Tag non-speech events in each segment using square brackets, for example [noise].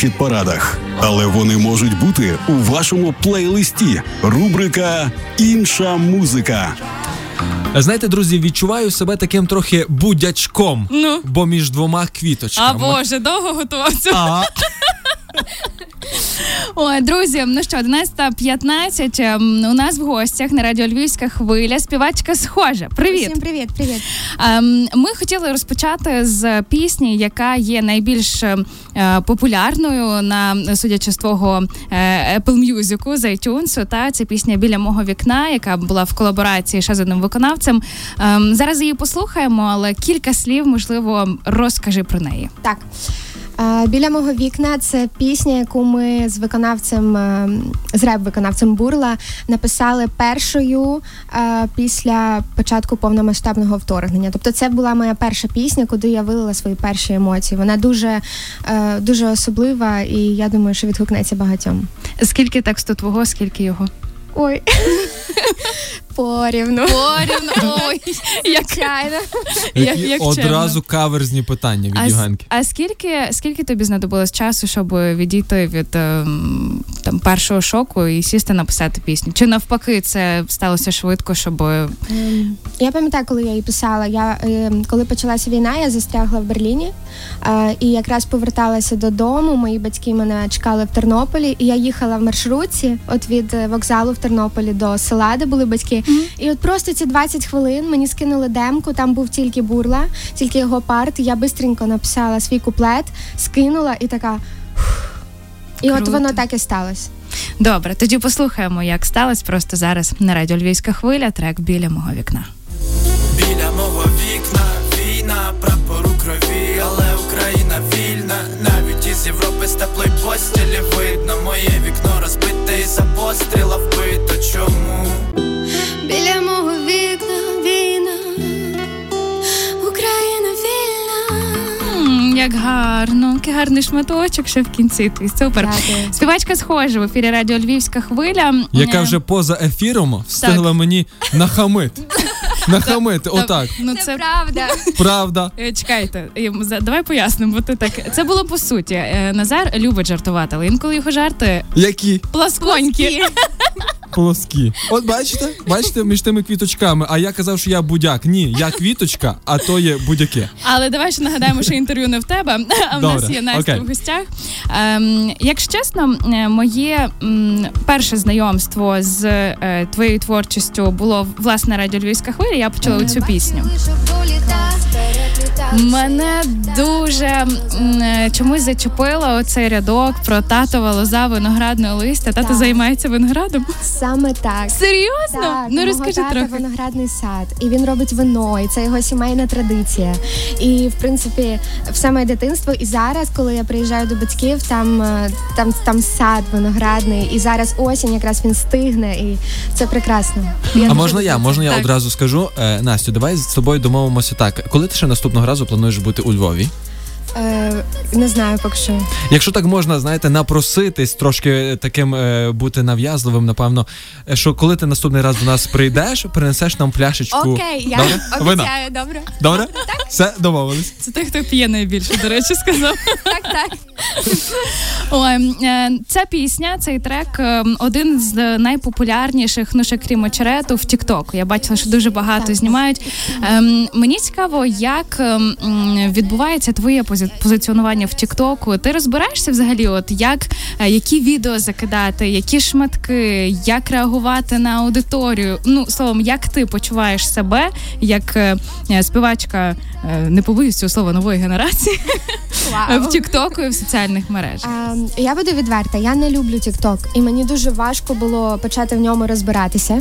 хіт-парадах, але вони можуть бути у вашому плейлисті. Рубрика Інша музика. Знаєте, друзі, відчуваю себе таким трохи будячком, Ну. бо між двома А квіточками. боже, довго готувався. А, [laughs] Ой, друзі, ну що, 11.15. ем, У нас в гостях на радіо Львівська хвиля співачка схожа. Привіт. Всім привіт, привіт. Ем, Ми хотіли розпочати з пісні, яка є найбільш е, популярною на судячи з твого е, Apple Music з iTunes. Та це пісня біля мого вікна, яка була в колаборації ще з одним виконавцем. Ем, Зараз її послухаємо, але кілька слів, можливо, розкажи про неї. Так. Біля мого вікна це пісня, яку ми з виконавцем е, з реп-виконавцем Бурла написали першою е, після початку повномасштабного вторгнення. Тобто, це була моя перша пісня, куди я вилила свої перші емоції. Вона дуже, е, дуже особлива, і я думаю, що відгукнеться багатьом. Скільки тексту твого, скільки його? Ой. [laughs] Порівну. Порівну. [laughs] Ой, як Звичайно. Як- як одразу каверзні питання від А, с- а скільки, скільки тобі знадобилось часу, щоб відійти від ем, там першого шоку і сісти написати пісню? Чи навпаки, це сталося швидко, щоб Ем, Я пам'ятаю, коли я її писала. Я е, коли почалася війна, я застрягла в Берліні е, і якраз поверталася додому. Мої батьки мене чекали в Тернополі, і я їхала в маршрутці, от від е, вокзалу в Тернополі до села, де були батьки. І от просто ці 20 хвилин мені скинули демку. Там був тільки бурла, тільки його парт. Я бистренько написала свій куплет, скинула і така. І от воно так і сталося. добре, тоді послухаємо, як сталося просто зараз на радіо Львівська хвиля, трек біля мого вікна. Біля мого вікна війна, прапор у крові, але Україна вільна. Навіть із Європи з теплої постілі видно. Моє вікно розбите і за постріла вбито. Чому? Як гарно, який гарний шматочок ще в кінці. Ти супер. Дякую. Співачка схожа в ефірі Радіо Львівська хвиля. Яка Е, вже поза ефіром встигла мені нахамити. [laughs] [laughs] Нахамити, отак. Ну, Це правда. Правда. Е, Чекайте, е, за- давай пояснимо, бо ти так. Це було по суті. Е, Назар любить жартувати, але інколи його жарти Які пласконькі. плоскі. От бачите, бачите, між тими квіточками. А я казав, що я будяк. Ні, я квіточка, а то є будяки. Але давай ще нагадаємо, що інтерв'ю не в тебе, а в нас є Настя окей. в гостях. Ем, якщо чесно, моє м, перше знайомство з е, твоєю творчістю було власне радіо Львівська хвиля. Я почула цю пісню. Мене дуже е, чомусь зачепило оцей рядок про татова лоза виноградного листя. Тато Так. займається виноградом. Саме так. Серйозно? Так, ну розкажи тата трохи. виноградний сад, і він робить вино, і це його сімейна традиція. І в принципі, все моє дитинство. І зараз, коли я приїжджаю до батьків, там, е, там, там сад виноградний, і зараз осінь, якраз він стигне, і це прекрасно. Я А можна я? Можна я Так. одразу скажу? Е, Настю, давай з тобою домовимося так. Коли ти ще наступного разу плануєш бути у Львові? Е, не знаю, поки що. Якщо так можна, знаєте, напроситись, трошки таким е, бути нав'язливим, напевно, е, що коли ти наступний раз до нас прийдеш, принесеш нам пляшечку. Окей, я Добре? Вина. обіцяю, добре. Добре? Все, домовились. Це той, хто п'є найбільше, до речі, сказав. Так, так. Ой, е, ця пісня, цей трек е, один з найпопулярніших, ну ще крім очерету, в Тіктоку. Я бачила, що дуже багато Так. знімають. Ем, Мені цікаво, як ем, відбувається твоє пози- позиціонування в Тіктоку. Ти розбираєшся взагалі, от як е, які відео закидати, які шматки, як реагувати на аудиторію? Ну словом, як ти почуваєш себе як е, е, співачка, е, не побоюсь цього слова нової генерації Вау. [laughs] в Тіктоку і в соціальних мережах? Ем, Я буду відверта, я не люблю TikTok, і мені дуже важко було почати в ньому розбиратися.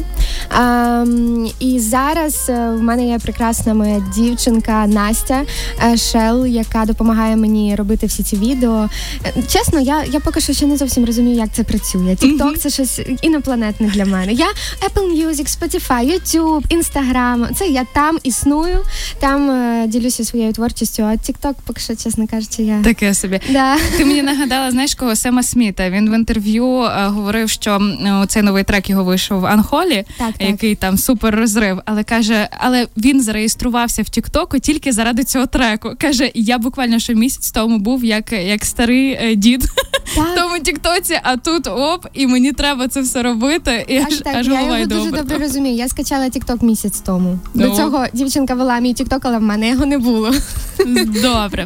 Ем, і зараз е, в мене є прекрасна моя дівчинка Настя е, Шел, яка допомагає мені робити всі ці відео. Е, Чесно, я, я поки що ще не зовсім розумію, як це працює. TikTok це щось інопланетне для мене. Я Apple Music, Spotify, YouTube, Instagram. Це я там існую, там е, ділюся своєю творчістю. А TikTok, поки що, чесно кажучи, я Таке собі. да. Ти мені нагадала, знаєш кого Сема Сміта. Він в інтерв'ю е, говорив, що м, цей новий трек його вийшов в Анхолі, Так, так. який там супер розрив. Але каже, але він зареєструвався в Тіктоку тільки заради цього треку. Каже, я буквально реально, що місяць тому був як як старий е, дід [laughs] в тому тіктоці, а тут оп, і мені треба це все робити. І Так, аж, так, аж я його дуже добре розумію. Я скачала TikTok місяць тому. До Ну. цього дівчинка вела мій TikTok, але в мене його не було. [laughs] Добре.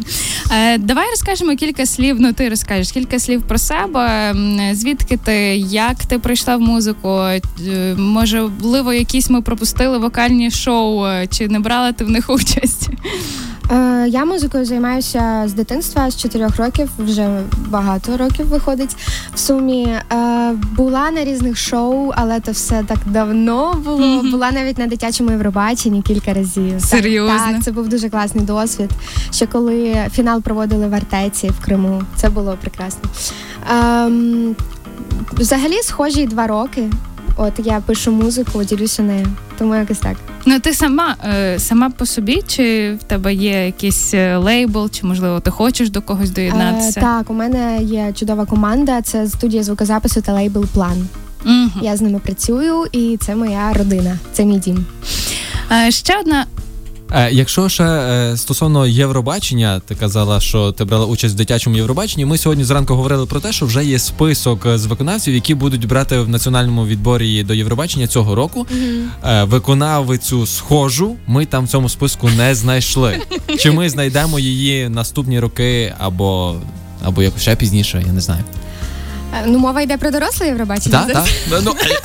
Е, давай розкажемо кілька слів. Ну, ти розкажеш кілька слів про себе. Звідки ти, як ти прийшла в музику? Е, Можливо, якісь ми пропустили вокальні шоу, е, чи не брала ти в них [laughs] участь? Е, я музикою займаюся з дитинства, з 4 років, вже багато років виходить в сумі. Е, була на різних шоу, але це все так давно було. Була навіть на дитячому Євробаченні кілька разів. Серйозно? Так, це був дуже класний досвід. Ще коли фінал проводили в Артеці в Криму, це було прекрасно. Ем, взагалі схожі два роки. От я пишу музику, ділюся нею. Тому якось так. Ну, ти сама, е, сама по собі, чи в тебе є якийсь е, лейбл, чи можливо ти хочеш до когось доєднатися? Е, так, у мене є чудова команда. Це студія звукозапису та лейбл План. Угу. Я з ними працюю, і це моя родина. Це мій дім. Е, ще одна якщо ще е, стосовно Євробачення, ти казала, що ти брала участь в дитячому Євробаченні. Ми сьогодні зранку говорили про те, що вже є список е, з виконавців, які будуть брати в національному відборі до Євробачення цього року. Е, виконавицю схожу ми там в цьому списку не знайшли. Чи ми знайдемо її наступні роки або. Або якось ще пізніше, я не знаю. Е, Ну, мова йде про доросле Євробачення. Так, так. Ну, якби.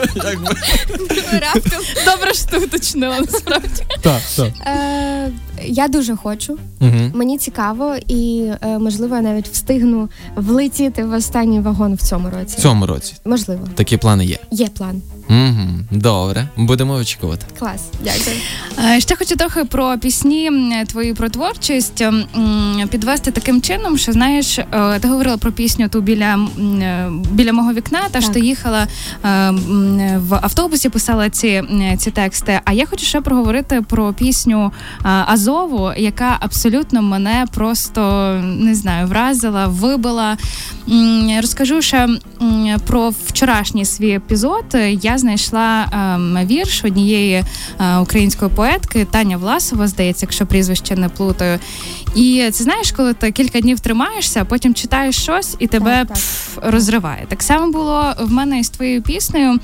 [laughs] Раптом. добре, що ти уточнила насправді. Так, так. Е, я дуже хочу. Угу. Мені цікаво, і е, можливо я навіть встигну влетіти в останній вагон в цьому році. В цьому році Можливо, такі плани є. є план. Угу. Добре, будемо очікувати. Клас, дякую. Е, Ще хочу трохи про пісні м, твою про творчість підвести таким чином, що знаєш, е, ти говорила про пісню ту біля е, біля мого вікна, та що Так. ти їхала в автобусі, писала ці, ці тексти. А я хочу ще проговорити про пісню Азову, яка абсолютно мене просто не знаю, вразила, вибила. Розкажу ще про вчорашній свій епізод. Я знайшла ем, вірш однієї е, української поетки Таня Власова, здається, якщо прізвище не плутаю. І це знаєш, коли ти кілька днів тримаєшся, а потім читаєш щось і тебе Так, так. пф, розриває. Так само було в мене із твоєю піснею.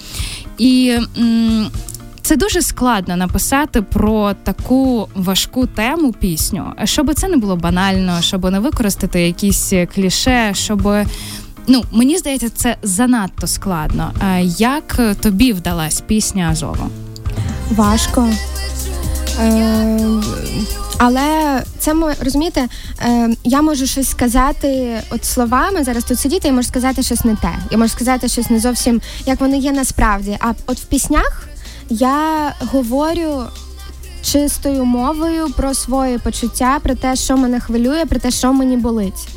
І м, це дуже складно написати про таку важку тему пісню, щоб це не було банально, щоб не використати якісь кліше, щоб. Ну, мені здається, це занадто складно. Е, Як тобі вдалась пісня Азова? Важко. Е, але це розумієте, е, я можу щось сказати от словами зараз тут сидіти, я можу сказати щось не те. Я можу сказати щось не зовсім як воно є насправді. А от в піснях я говорю чистою мовою про свої почуття, про те, що мене хвилює, про те, що мені болить.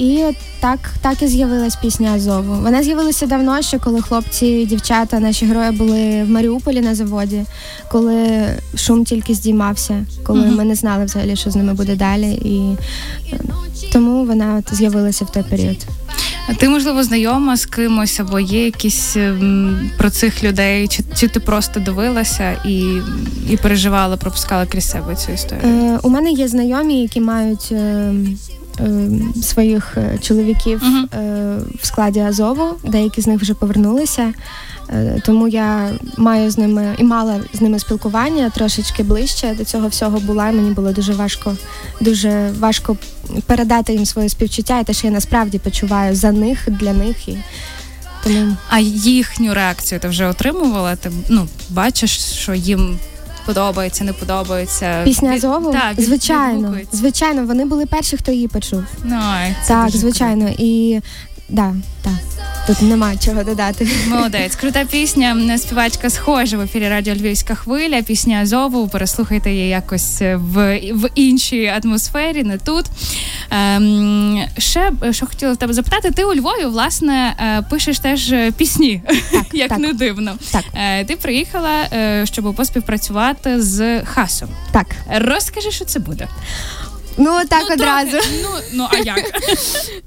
І так, так і з'явилась пісня Азову. Вона з'явилася давно, ще коли хлопці і дівчата, наші герої були в Маріуполі на заводі, коли шум тільки здіймався, коли Мгм. ми не знали взагалі, що з ними буде далі. І е, тому вона от з'явилася в той період. А Ти, можливо, знайома з кимось або є якісь ем, про цих людей, чи, чи ти просто дивилася і, і переживала, пропускала крізь себе цю історію? Е, у мене є знайомі, які мають е, своїх е, чоловіків е, в складі Азову. Деякі з них вже повернулися. Е, тому я маю з ними і мала з ними спілкування трошечки ближче до цього всього була. І мені було дуже важко, дуже важко передати їм своє співчуття і те, що я насправді почуваю за них, для них. І тому А їхню реакцію ти вже отримувала? Ти ну, бачиш, що їм подобається, не подобається? пісня Азову, Так, від- звичайно, звичайно, вони були перші, хто її почув. Ну, Так, звичайно, звичайно, і да, так. Тут нема чого додати. Молодець, крута пісня. Співачка схожа в ефірі Радіо Львівська хвиля. Пісня Азову. Переслухайте її якось в, в іншій атмосфері, не тут. Ем, ще що хотіла тебе запитати, ти у Львові власне е, пишеш теж е, пісні, [laughs] як так. не дивно. Так. Е, ти приїхала, е, щоб поспівпрацювати з Хасом. Так, Розкажи, що це буде. ну так ну, одразу. трохи, ну, ну а як? [laughs]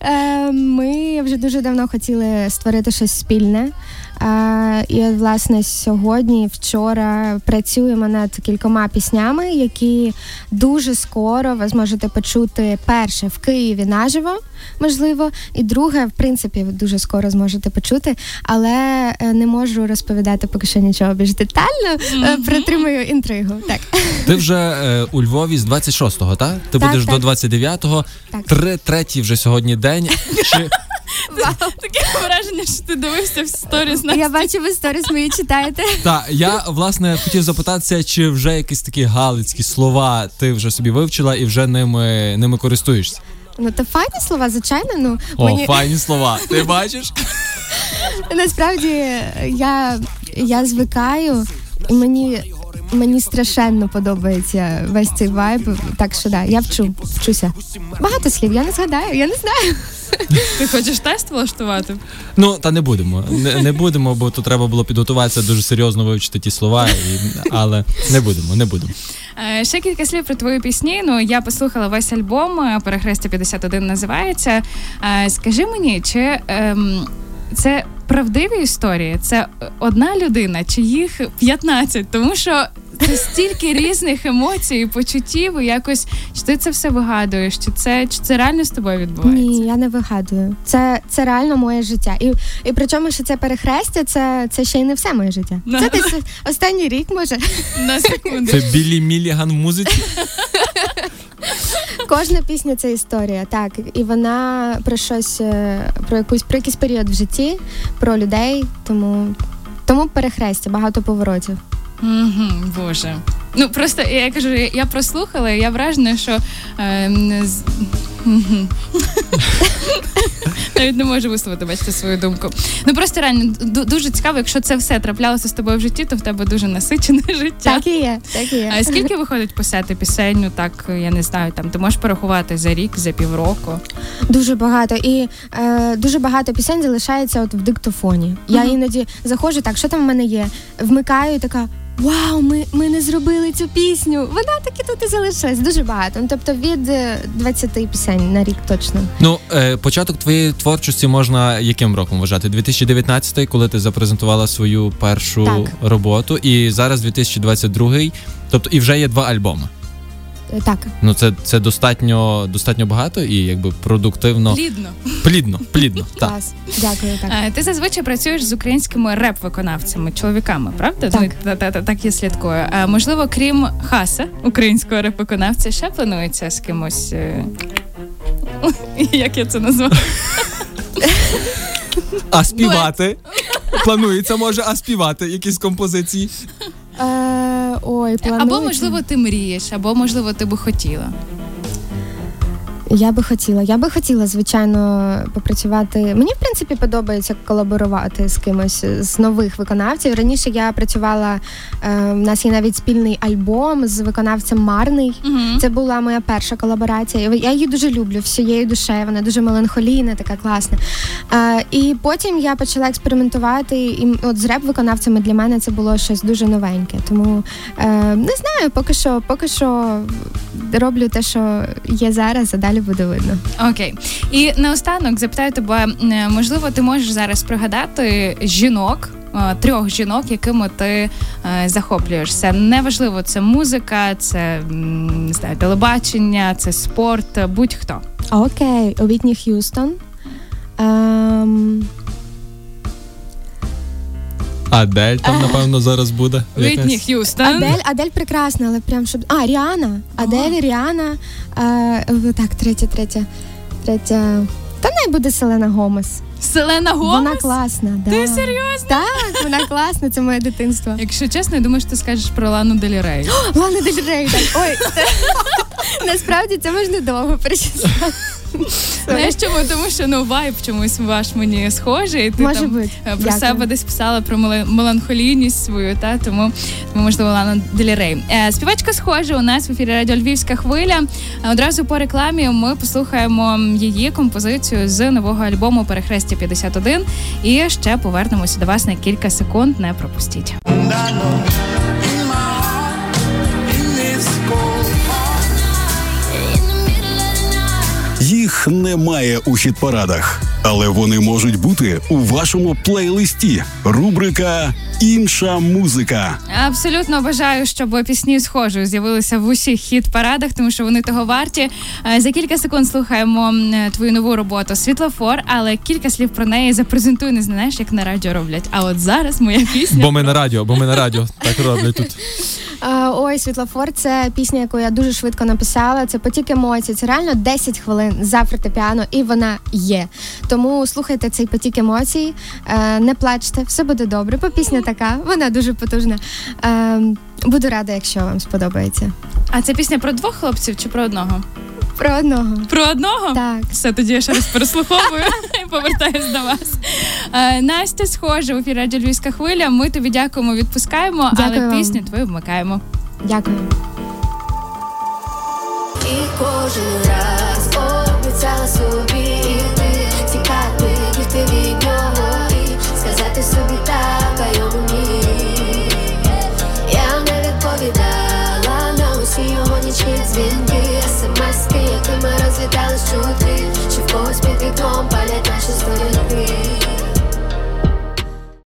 Е, Ми вже дуже давно хотіли створити щось спільне. Е, і от, власне сьогодні, вчора працюємо над кількома піснями, які дуже скоро ви зможете почути перше в Києві наживо, можливо, і друге, в принципі, ви дуже скоро зможете почути, але е, не можу розповідати поки що нічого більш детально. Е, Притримую інтригу. Так. Ти вже е, у Львові з 26-го, так? Ти Так, будеш так. до 29-го. Так. Три, третій вже сьогодні день. Чи, Таке враження, що ти дивився в сторіс на Я бачу, ви сторіс мої читаєте. та, я, власне, хотів запитатися, чи вже якісь такі галицькі слова ти вже собі вивчила і вже ними, ними користуєшся? Ну то файні слова, звичайно. Ну О, мені файні слова. Ти [laughs] бачиш? насправді я, я звикаю, і мені. Мені страшенно подобається весь цей вайб. Так що да, я вчу, вчуся. Багато слів, я не згадаю, я не знаю. [laughs] Ти хочеш тест влаштувати? Ну, та не будемо. Не, не будемо, бо тут треба було підготуватися дуже серйозно вивчити ті слова, і, але не будемо, не будемо. Е, Ще кілька слів про твої пісні. Ну я послухала весь альбом. е, Перехрестя 51 називається. Е, Скажи мені, чи ем, це правдиві історії? Це одна людина, чи їх 15? Тому що. Це стільки різних емоцій і почуттів, і якось чи ти це все вигадуєш, чи це чи це реально з тобою відбувається? Ні, я не вигадую. Це, це реально моє життя. І, і причому, що це перехрестя, це, це ще й не все моє життя. Це десь останній рік, може. На секунду. Це Білі Міліган в музиці. Кожна пісня це історія, так. І вона про щось, е, про якусь про якийсь період в житті, про людей. Тому, тому перехрестя, багато поворотів. Угу, Боже. Ну просто я кажу, я- прослухала, і я вражена, що е, з- [laughs] навіть не можу висловити, бачите, свою думку. Ну просто реально дуже цікаво, якщо це все траплялося з тобою в житті, то в тебе дуже насичене [laughs] життя. Так і є, так і є. А скільки виходить писати пісень? Ну так я не знаю, там ти можеш порахувати за рік, за півроку. Дуже багато. І е, дуже багато пісень залишається от в диктофоні. Я іноді заходжу, так, що там в мене є? Вмикаю і така. Вау, ми, ми не зробили цю пісню. Вона таки тут і залишилась. Дуже багато. Ну, тобто від е, 20 пісень на рік точно. Ну, е, початок твоєї творчості можна яким роком вважати? 2019, коли ти запрезентувала свою першу Так. роботу, і зараз 2022, тобто і вже є два альбоми. Е, Так. Ну це, це достатньо, достатньо багато і якби продуктивно, Плідно. плідно, плідно. [laughs] Так. Клас. Дякую. Так. Е, Ти зазвичай працюєш з українськими реп-виконавцями, чоловіками, правда? Так. Ну, та, та, та, так я слідкую. А можливо, крім Хаса, українського реп-виконавця, ще планується з кимось. е, [laughs] Як я це назву? А співати? Планується, може, а співати якісь композиції. Е, ой, планується. Або, можливо, ти мрієш, або, можливо, ти би хотіла. Я би хотіла. Я би хотіла, звичайно, попрацювати. Мені, в принципі, подобається колаборувати з кимось з нових виконавців. Раніше я працювала. Е, у нас є навіть спільний альбом з виконавцем Марний. Угу. Це була моя перша колаборація. Я її дуже люблю всією душею. Вона дуже меланхолійна, така класна. Е, і потім я почала експериментувати. І от з реп-виконавцями для мене це було щось дуже новеньке. Тому е, не знаю, поки що, поки що роблю те, що є зараз, а далі буде видно. Окей. І наостанок запитаю тебе, можливо, ти можеш зараз пригадати жінок. е, Трьох жінок, якими ти е, захоплюєшся. Неважливо, це музика, це не знаю, телебачення, це спорт, будь-хто. Окей, Вітні Х'юстон. Ем, Адель там, напевно, зараз буде. Вітні якась. Х'юстон. Адель, Адель прекрасна, але прям щоб. А, Ріана. Адель, Ріана. Е, так, третя, третя, третя. Та не буде Селена Гомес. Селена Гомес? Вона класна. Да. Ти серйозно? Так, вона класна, це моє дитинство. Якщо чесно, я думаю, що ти скажеш про Лану Дель Рей. Лана Дель Рей, так. Ой, це- [laughs] насправді це можна довго перечислити. Знаєш чому? Тому що ну вайб чомусь ваш мені схожий. і Ти Може там бути. е, про Дякую. себе десь писала про меланхолійність свою, та тому, тому можливо Лана Дель Рей. Е, співачка схожа у нас в ефірі Радіо Львівська хвиля. Е, Одразу по рекламі ми послухаємо її композицію з нового альбому Перехрестя 51 і ще повернемося до вас на кілька секунд. Не пропустіть. Їх немає у хіт-парадах. але вони можуть бути у вашому плейлисті. Рубрика Інша музика. Абсолютно бажаю, щоб пісні схожі з'явилися в усіх хіт-парадах, тому що вони того варті. Е, За кілька секунд слухаємо твою нову роботу Світлофор, але кілька слів про неї запрезентуй, не знаєш, як на радіо роблять. А от зараз моя пісня. Бо ми на радіо, бо ми на радіо [laughs] так роблять тут. Е, Ой, світлофор це пісня, яку я дуже швидко написала. Це потік емоцій. Це реально 10 хвилин за фортепіано, і вона є. Тому слухайте цей потік емоцій, е, не плачте, все буде добре. Бо пісня така, вона дуже потужна. Е, Буду рада, якщо вам сподобається. А це пісня про двох хлопців чи про одного? Про одного. Про одного? Так. Все, тоді я ще раз переслуховую [laughs] і повертаюсь до вас. Е, Настя, схоже, в ефірі Радіо Львівська хвиля. Ми тобі дякуємо, відпускаємо, Дякую але вам. пісню твою вмикаємо. Дякую. І кожен раз обіцяла собі йти, тікати, бігти від нього і сказати собі так, Dallas, чуть ты Чего успеть бегом, полет наши студии